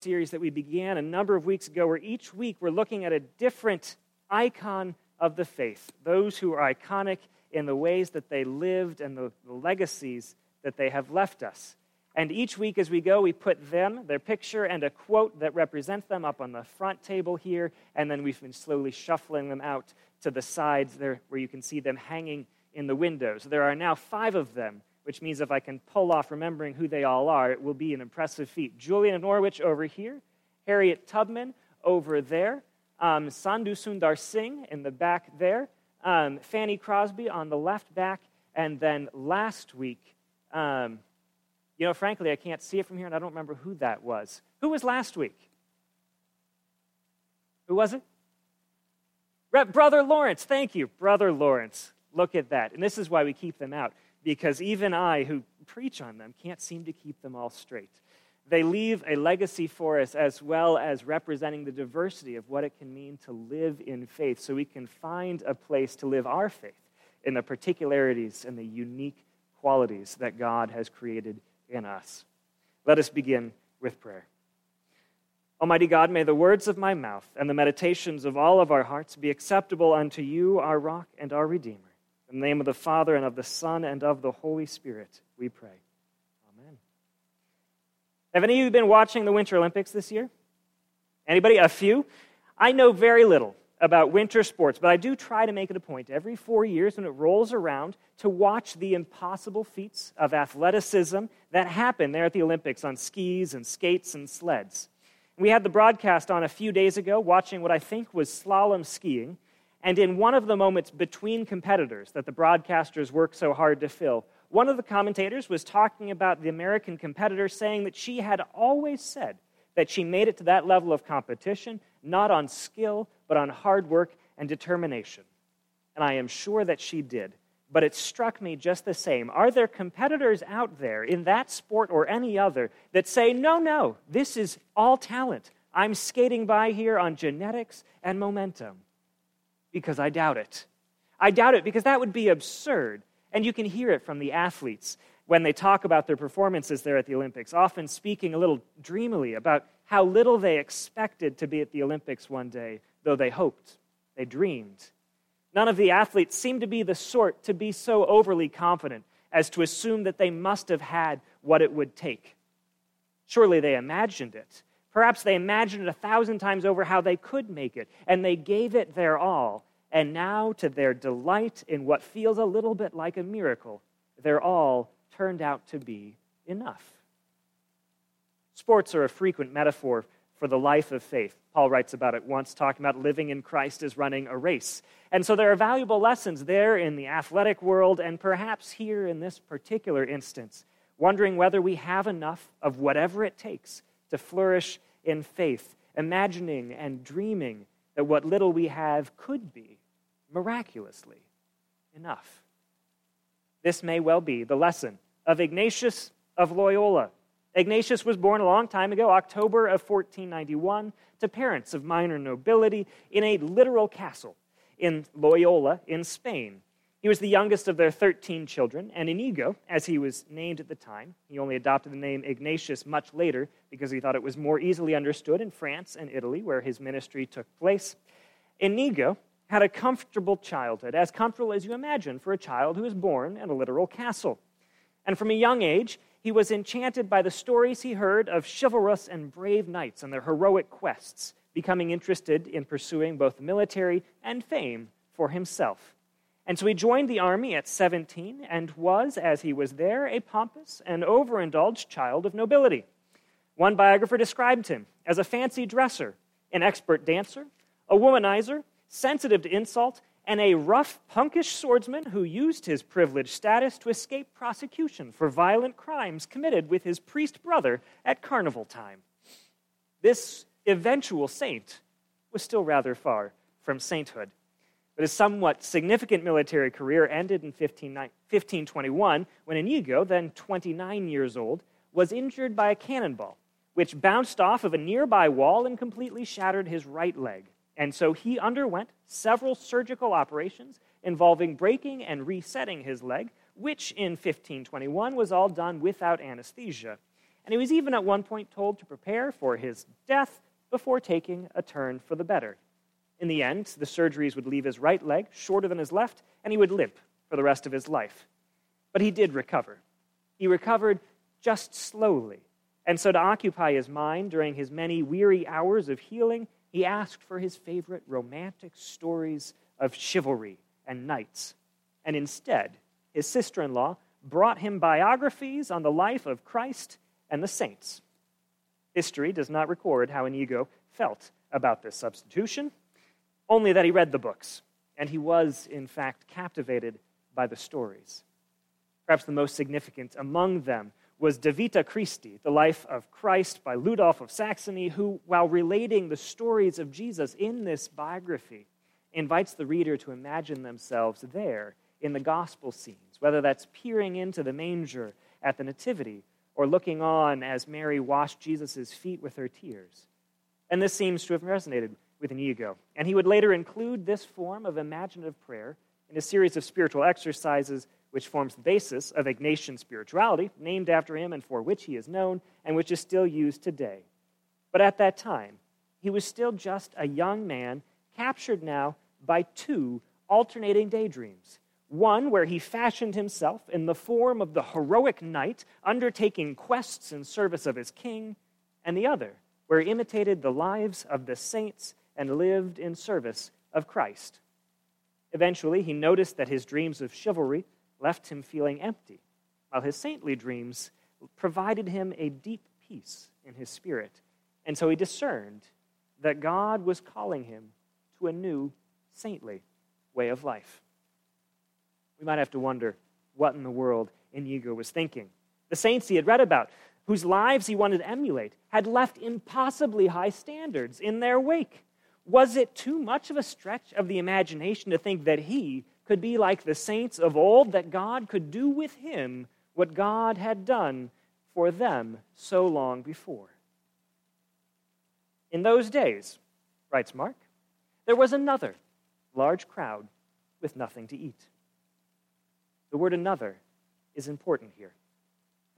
series that we began a number of weeks ago, where each week we're looking at a different icon of the faith, those who are iconic in the ways that they lived and the, the legacies that they have left us. And each week as we go, we put them, their picture, and a quote that represents them up on the front table here, and then we've been slowly shuffling them out to the sides there where you can see them hanging in the windows. There are now five of them which means if I can pull off remembering who they all are, it will be an impressive feat. Julian of Norwich over here, Harriet Tubman over there, um, Sadhu Sundar Singh in the back there, um, Fanny Crosby on the left back, and then last week, um, you know, frankly, I can't see it from here, and I don't remember who that was. Who was last week? Who was it? Rep Brother Lawrence, thank you, Brother Lawrence. Look at that. And this is why we keep them out because even I, who preach on them, can't seem to keep them all straight. They leave a legacy for us as well as representing the diversity of what it can mean to live in faith so we can find a place to live our faith in the particularities and the unique qualities that God has created in us. Let us begin with prayer. Almighty God, may the words of my mouth and the meditations of all of our hearts be acceptable unto you, our rock and our Redeemer. In the name of the Father, and of the Son, and of the Holy Spirit, we pray. Amen. Have any of you been watching the Winter Olympics this year? Anybody? A few? I know very little about winter sports, but I do try to make it a point every four years when it rolls around to watch the impossible feats of athleticism that happen there at the Olympics on skis and skates and sleds. We had the broadcast on a few days ago, watching what I think was slalom skiing. And in one of the moments between competitors that the broadcasters work so hard to fill, one of the commentators was talking about the American competitor, saying that she had always said that she made it to that level of competition not on skill, but on hard work and determination. And I am sure that she did. But it struck me just the same. Are there competitors out there in that sport or any other that say, no, no, this is all talent? I'm skating by here on genetics and momentum because I doubt it. I doubt it because that would be absurd. And you can hear it from the athletes when they talk about their performances there at the Olympics, often speaking a little dreamily about how little they expected to be at the Olympics one day, though they hoped, they dreamed. None of the athletes seem to be the sort to be so overly confident as to assume that they must have had what it would take. Surely they imagined it. Perhaps they imagined it a thousand times over how they could make it, and they gave it their all. And now, to their delight in what feels a little bit like a miracle, their all turned out to be enough. Sports are a frequent metaphor for the life of faith. Paul writes about it once, talking about living in Christ as running a race. And so there are valuable lessons there in the athletic world, and perhaps here in this particular instance, wondering whether we have enough of whatever it takes to flourish in faith, imagining and dreaming that what little we have could be miraculously enough. This may well be the lesson of Ignatius of Loyola. Ignatius was born a long time ago, October of 1491, to parents of minor nobility in a literal castle in Loyola in Spain. He was the youngest of their 13 children, and Inigo, as he was named at the time, he only adopted the name Ignatius much later because he thought it was more easily understood in France and Italy, where his ministry took place. Inigo had a comfortable childhood, as comfortable as you imagine for a child who was born in a literal castle. And from a young age, he was enchanted by the stories he heard of chivalrous and brave knights and their heroic quests, becoming interested in pursuing both military and fame for himself. And so he joined the army at 17 and was, as he was there, a pompous and overindulged child of nobility. One biographer described him as a fancy dresser, an expert dancer, a womanizer, sensitive to insult, and a rough, punkish swordsman who used his privileged status to escape prosecution for violent crimes committed with his priest brother at carnival time. This eventual saint was still rather far from sainthood. But his somewhat significant military career ended in 1521 when Inigo, then 29 years old, was injured by a cannonball, which bounced off of a nearby wall and completely shattered his right leg. And so he underwent several surgical operations involving breaking and resetting his leg, which in 1521 was all done without anesthesia. and he was even at one point told to prepare for his death before taking a turn for the better. In the end, the surgeries would leave his right leg shorter than his left, and he would limp for the rest of his life. But he did recover. He recovered just slowly. And so, to occupy his mind during his many weary hours of healing, he asked for his favorite romantic stories of chivalry and knights. And instead, his sister in law brought him biographies on the life of Christ and the saints. History does not record how Inigo felt about this substitution, only that he read the books, and he was, in fact, captivated by the stories. Perhaps the most significant among them was De Vita Christi, the life of Christ by Ludolf of Saxony, who, while relating the stories of Jesus in this biography, invites the reader to imagine themselves there in the gospel scenes, whether that's peering into the manger at the Nativity or looking on as Mary washed Jesus' feet with her tears. And this seems to have resonated with Inigo. And he would later include this form of imaginative prayer in a series of spiritual exercises which forms the basis of Ignatian spirituality, named after him and for which he is known, and which is still used today. But at that time, he was still just a young man, captured now by two alternating daydreams. One where he fashioned himself in the form of the heroic knight undertaking quests in service of his king, and the other where he imitated the lives of the saints and lived in service of Christ. Eventually, he noticed that his dreams of chivalry left him feeling empty, while his saintly dreams provided him a deep peace in his spirit. And so he discerned that God was calling him to a new saintly way of life. We might have to wonder what in the world Inigo was thinking. The saints he had read about, whose lives he wanted to emulate, had left impossibly high standards in their wake. Was it too much of a stretch of the imagination to think that he could be like the saints of old, that God could do with him what God had done for them so long before. In those days, writes Mark, there was another large crowd with nothing to eat. The word another is important here.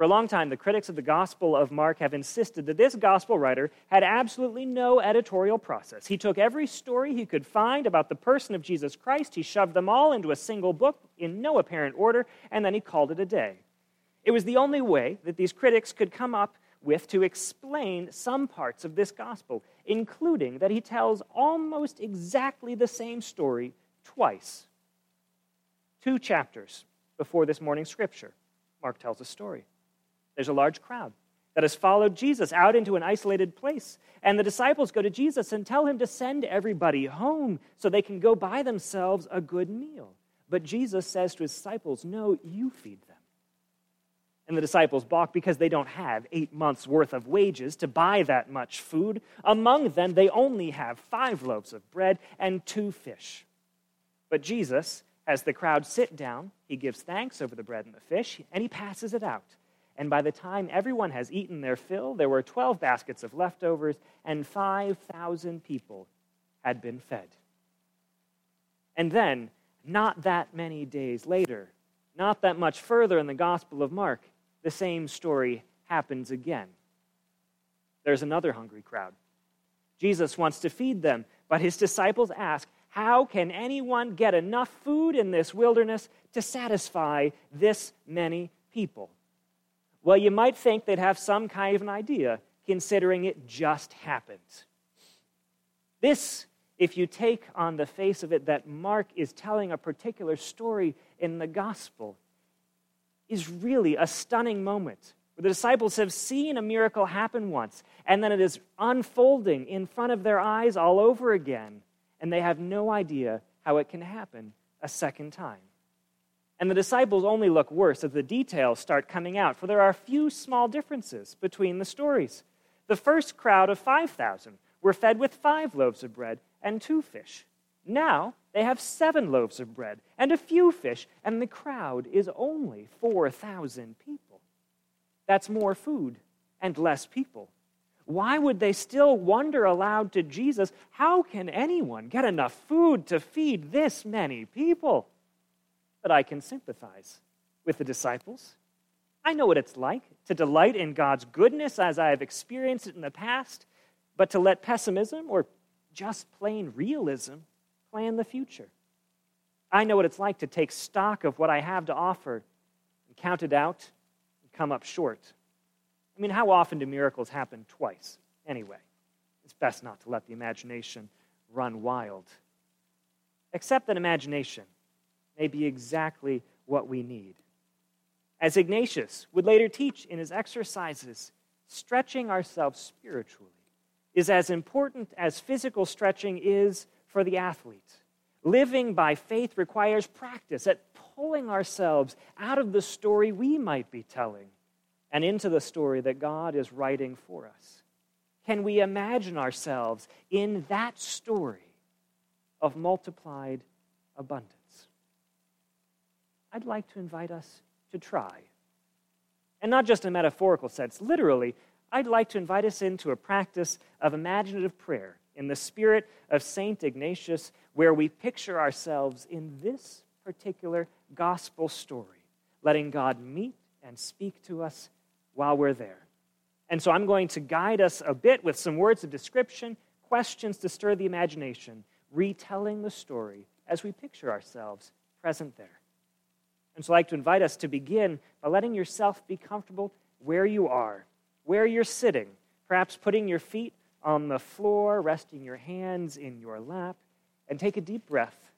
For a long time, the critics of the Gospel of Mark have insisted that this Gospel writer had absolutely no editorial process. He took every story he could find about the person of Jesus Christ, he shoved them all into a single book in no apparent order, and then he called it a day. It was the only way that these critics could come up with to explain some parts of this Gospel, including that he tells almost exactly the same story twice. Two chapters before this morning's scripture, Mark tells a story. There's a large crowd that has followed Jesus out into an isolated place. And the disciples go to Jesus and tell him to send everybody home so they can go buy themselves a good meal. But Jesus says to his disciples, No, you feed them. And the disciples balk because they don't have eight months' worth of wages to buy that much food. Among them, they only have five loaves of bread and two fish. But Jesus, as the crowd sit down, he gives thanks over the bread and the fish, and he passes it out. And by the time everyone has eaten their fill, there were 12 baskets of leftovers, and 5,000 people had been fed. And then, not that many days later, not that much further in the Gospel of Mark, the same story happens again. There's another hungry crowd. Jesus wants to feed them, but his disciples ask, How can anyone get enough food in this wilderness to satisfy this many people? Well, you might think they'd have some kind of an idea, considering it just happened. This, if you take on the face of it that Mark is telling a particular story in the gospel, is really a stunning moment where the disciples have seen a miracle happen once, and then it is unfolding in front of their eyes all over again, and they have no idea how it can happen a second time. And the disciples only look worse as the details start coming out, for there are a few small differences between the stories. The first crowd of 5,000 were fed with five loaves of bread and two fish. Now they have seven loaves of bread and a few fish, and the crowd is only 4,000 people. That's more food and less people. Why would they still wonder aloud to Jesus, How can anyone get enough food to feed this many people? But I can sympathize with the disciples. I know what it's like to delight in God's goodness as I have experienced it in the past, but to let pessimism or just plain realism plan the future. I know what it's like to take stock of what I have to offer and count it out and come up short. I mean, how often do miracles happen twice anyway? It's best not to let the imagination run wild. Except that imagination may be exactly what we need. As Ignatius would later teach in his exercises, stretching ourselves spiritually is as important as physical stretching is for the athlete. Living by faith requires practice at pulling ourselves out of the story we might be telling and into the story that God is writing for us. Can we imagine ourselves in that story of multiplied abundance? I'd like to invite us to try. And not just in a metaphorical sense, literally, I'd like to invite us into a practice of imaginative prayer in the spirit of St. Ignatius, where we picture ourselves in this particular gospel story, letting God meet and speak to us while we're there. And so I'm going to guide us a bit with some words of description, questions to stir the imagination, retelling the story as we picture ourselves present there. And so I'd like to invite us to begin by letting yourself be comfortable where you are, where you're sitting, perhaps putting your feet on the floor, resting your hands in your lap, and take a deep breath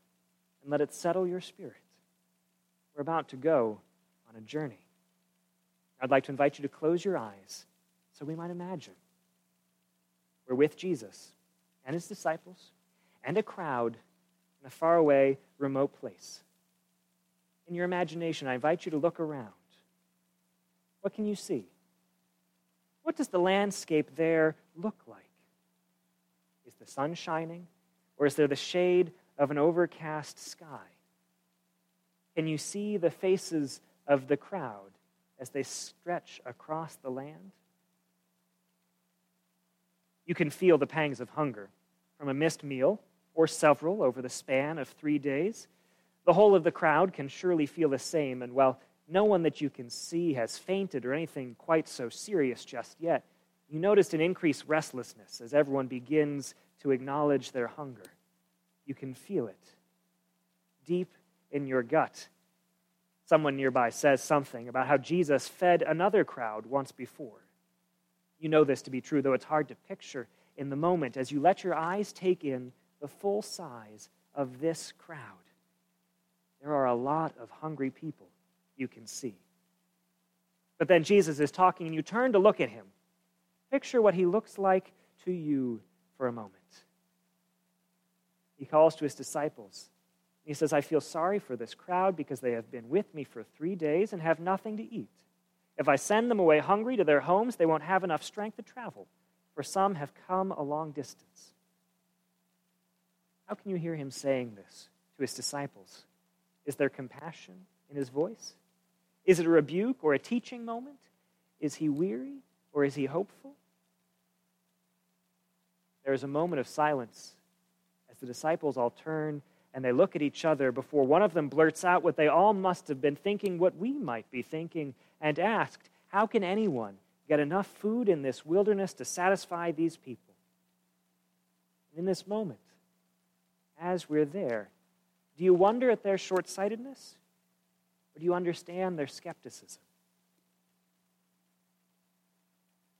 and let it settle your spirit. We're about to go on a journey. I'd like to invite you to close your eyes so we might imagine. We're with Jesus and his disciples and a crowd in a faraway, remote place. In your imagination, I invite you to look around. What can you see? What does the landscape there look like? Is the sun shining, or is there the shade of an overcast sky? Can you see the faces of the crowd as they stretch across the land? You can feel the pangs of hunger from a missed meal or several over the span of three days. The whole of the crowd can surely feel the same, and while no one that you can see has fainted or anything quite so serious just yet, you noticed an increased restlessness as everyone begins to acknowledge their hunger. You can feel it deep in your gut Someone nearby says something about how Jesus fed another crowd once before. You know this to be true, though it's hard to picture in the moment as you let your eyes take in the full size of this crowd. There are a lot of hungry people you can see. But then Jesus is talking, and you turn to look at him. Picture what he looks like to you for a moment. He calls to his disciples he says, I feel sorry for this crowd because they have been with me for three days and have nothing to eat. If I send them away hungry to their homes, they won't have enough strength to travel, for some have come a long distance. How can you hear him saying this to his disciples? Is there compassion in his voice? Is it a rebuke or a teaching moment? Is he weary or is he hopeful? There is a moment of silence as the disciples all turn and they look at each other before one of them blurts out what they all must have been thinking, what we might be thinking, and asked, How can anyone get enough food in this wilderness to satisfy these people? In this moment, as we're there, do you wonder at their short sightedness? Or do you understand their skepticism?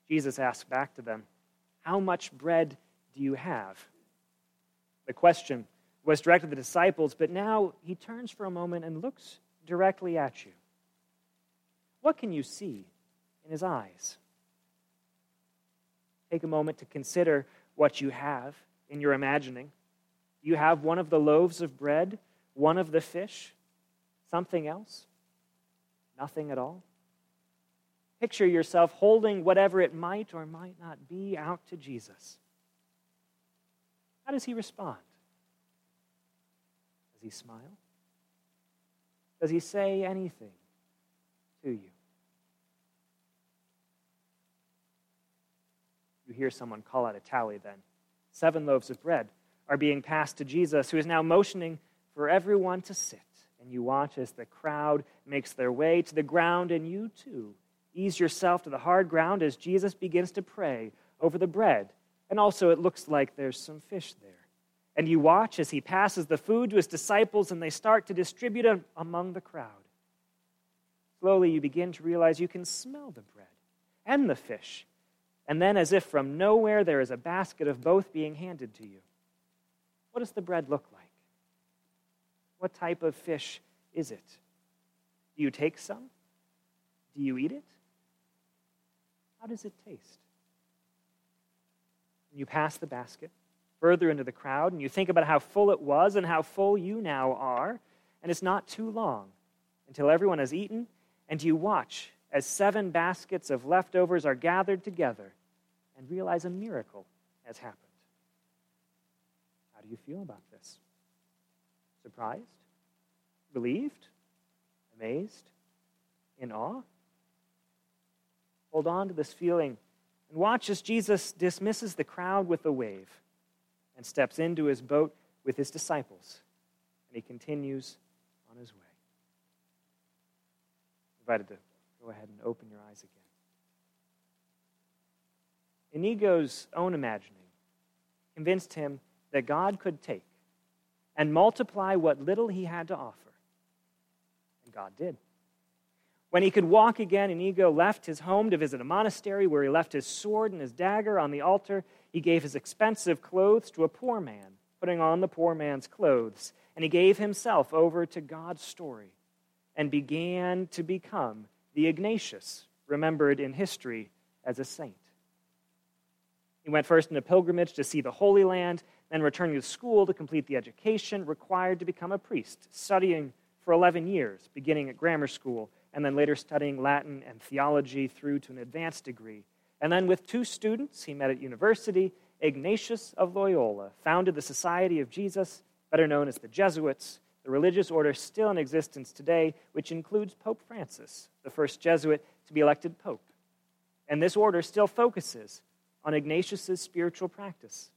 Jesus asked back to them, How much bread do you have? The question was directed to the disciples, but now he turns for a moment and looks directly at you. What can you see in his eyes? Take a moment to consider what you have in your imagining. You have one of the loaves of bread, one of the fish, something else, nothing at all. Picture yourself holding whatever it might or might not be out to Jesus. How does he respond? Does he smile? Does he say anything to you? You hear someone call out a tally then. Seven loaves of bread are being passed to Jesus, who is now motioning for everyone to sit and you watch as the crowd makes their way to the ground, and you too ease yourself to the hard ground as Jesus begins to pray over the bread. And also, it looks like there's some fish there. And you watch as he passes the food to his disciples, and they start to distribute it among the crowd. Slowly, you begin to realize you can smell the bread and the fish. And then, as if from nowhere, there is a basket of both being handed to you. What does the bread look like? What type of fish is it? Do you take some? Do you eat it? How does it taste? When you pass the basket further into the crowd and you think about how full it was and how full you now are, and it's not too long until everyone has eaten, and you watch as seven baskets of leftovers are gathered together and realize a miracle has happened. How do you feel about this? Surprised? Relieved? Amazed? In awe? Hold on to this feeling and watch as Jesus dismisses the crowd with a wave and steps into his boat with his disciples. And he continues on his way. Invited to go ahead and open your eyes again. Inigo's own imagining convinced him that God could take and multiply what little he had to offer. And God did. When he could walk again, Inigo left his home to visit a monastery where he left his sword and his dagger on the altar. He gave his expensive clothes to a poor man, putting on the poor man's clothes. And he gave himself over to God's story and began to become the Ignatius, remembered in history as a saint. He went first in a pilgrimage to see the Holy Land, then returning to school to complete the education required to become a priest, studying for 11 years, beginning at grammar school, and then later studying Latin and theology through to an advanced degree. And then, with two students he met at university, Ignatius of Loyola founded the Society of Jesus, better known as the Jesuits, the religious order still in existence today, which includes Pope Francis, the first Jesuit to be elected pope. And this order still focuses on Ignatius's spiritual practice,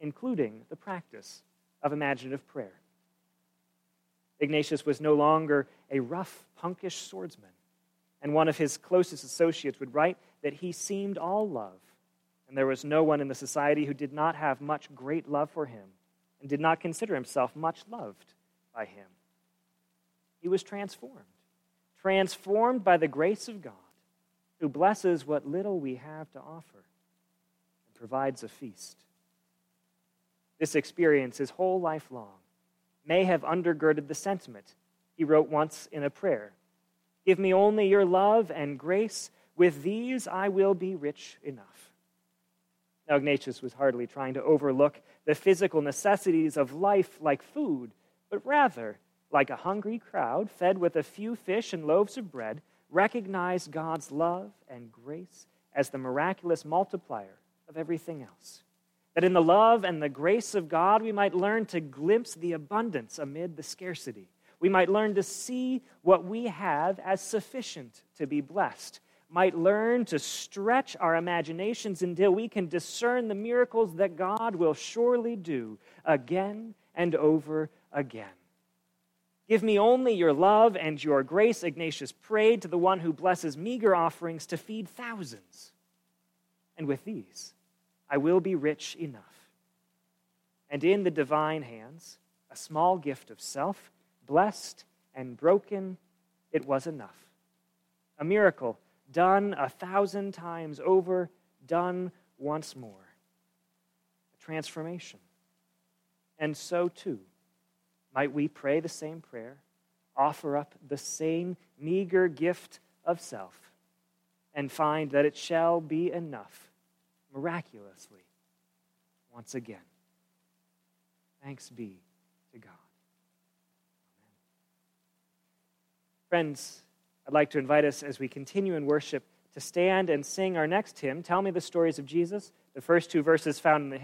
including the practice of imaginative prayer. Ignatius was no longer a rough, punkish swordsman, and one of his closest associates would write that he seemed all love, and there was no one in the society who did not have much great love for him and did not consider himself much loved by him. He was transformed, transformed by the grace of God, who blesses what little we have to offer and provides a feast. This experience, his whole life long, may have undergirded the sentiment he wrote once in a prayer Give me only your love and grace. With these I will be rich enough. Now, Ignatius was hardly trying to overlook the physical necessities of life like food but rather, like a hungry crowd fed with a few fish and loaves of bread, recognize God's love and grace as the miraculous multiplier of everything else. That in the love and the grace of God, we might learn to glimpse the abundance amid the scarcity. We might learn to see what we have as sufficient to be blessed. Might learn to stretch our imaginations until we can discern the miracles that God will surely do again and over again. Give me only your love and your grace, Ignatius prayed to the one who blesses meager offerings to feed thousands. And with these, I will be rich enough. And in the divine hands, a small gift of self, blessed and broken, it was enough. A miracle done a thousand times over, done once more. A transformation. And so too might we pray the same prayer, offer up the same meager gift of self, and find that it shall be enough miraculously once again. Thanks be to God. Amen. Friends, I'd like to invite us as we continue in worship to stand and sing our next hymn, Tell Me the Stories of Jesus. The first two verses found in the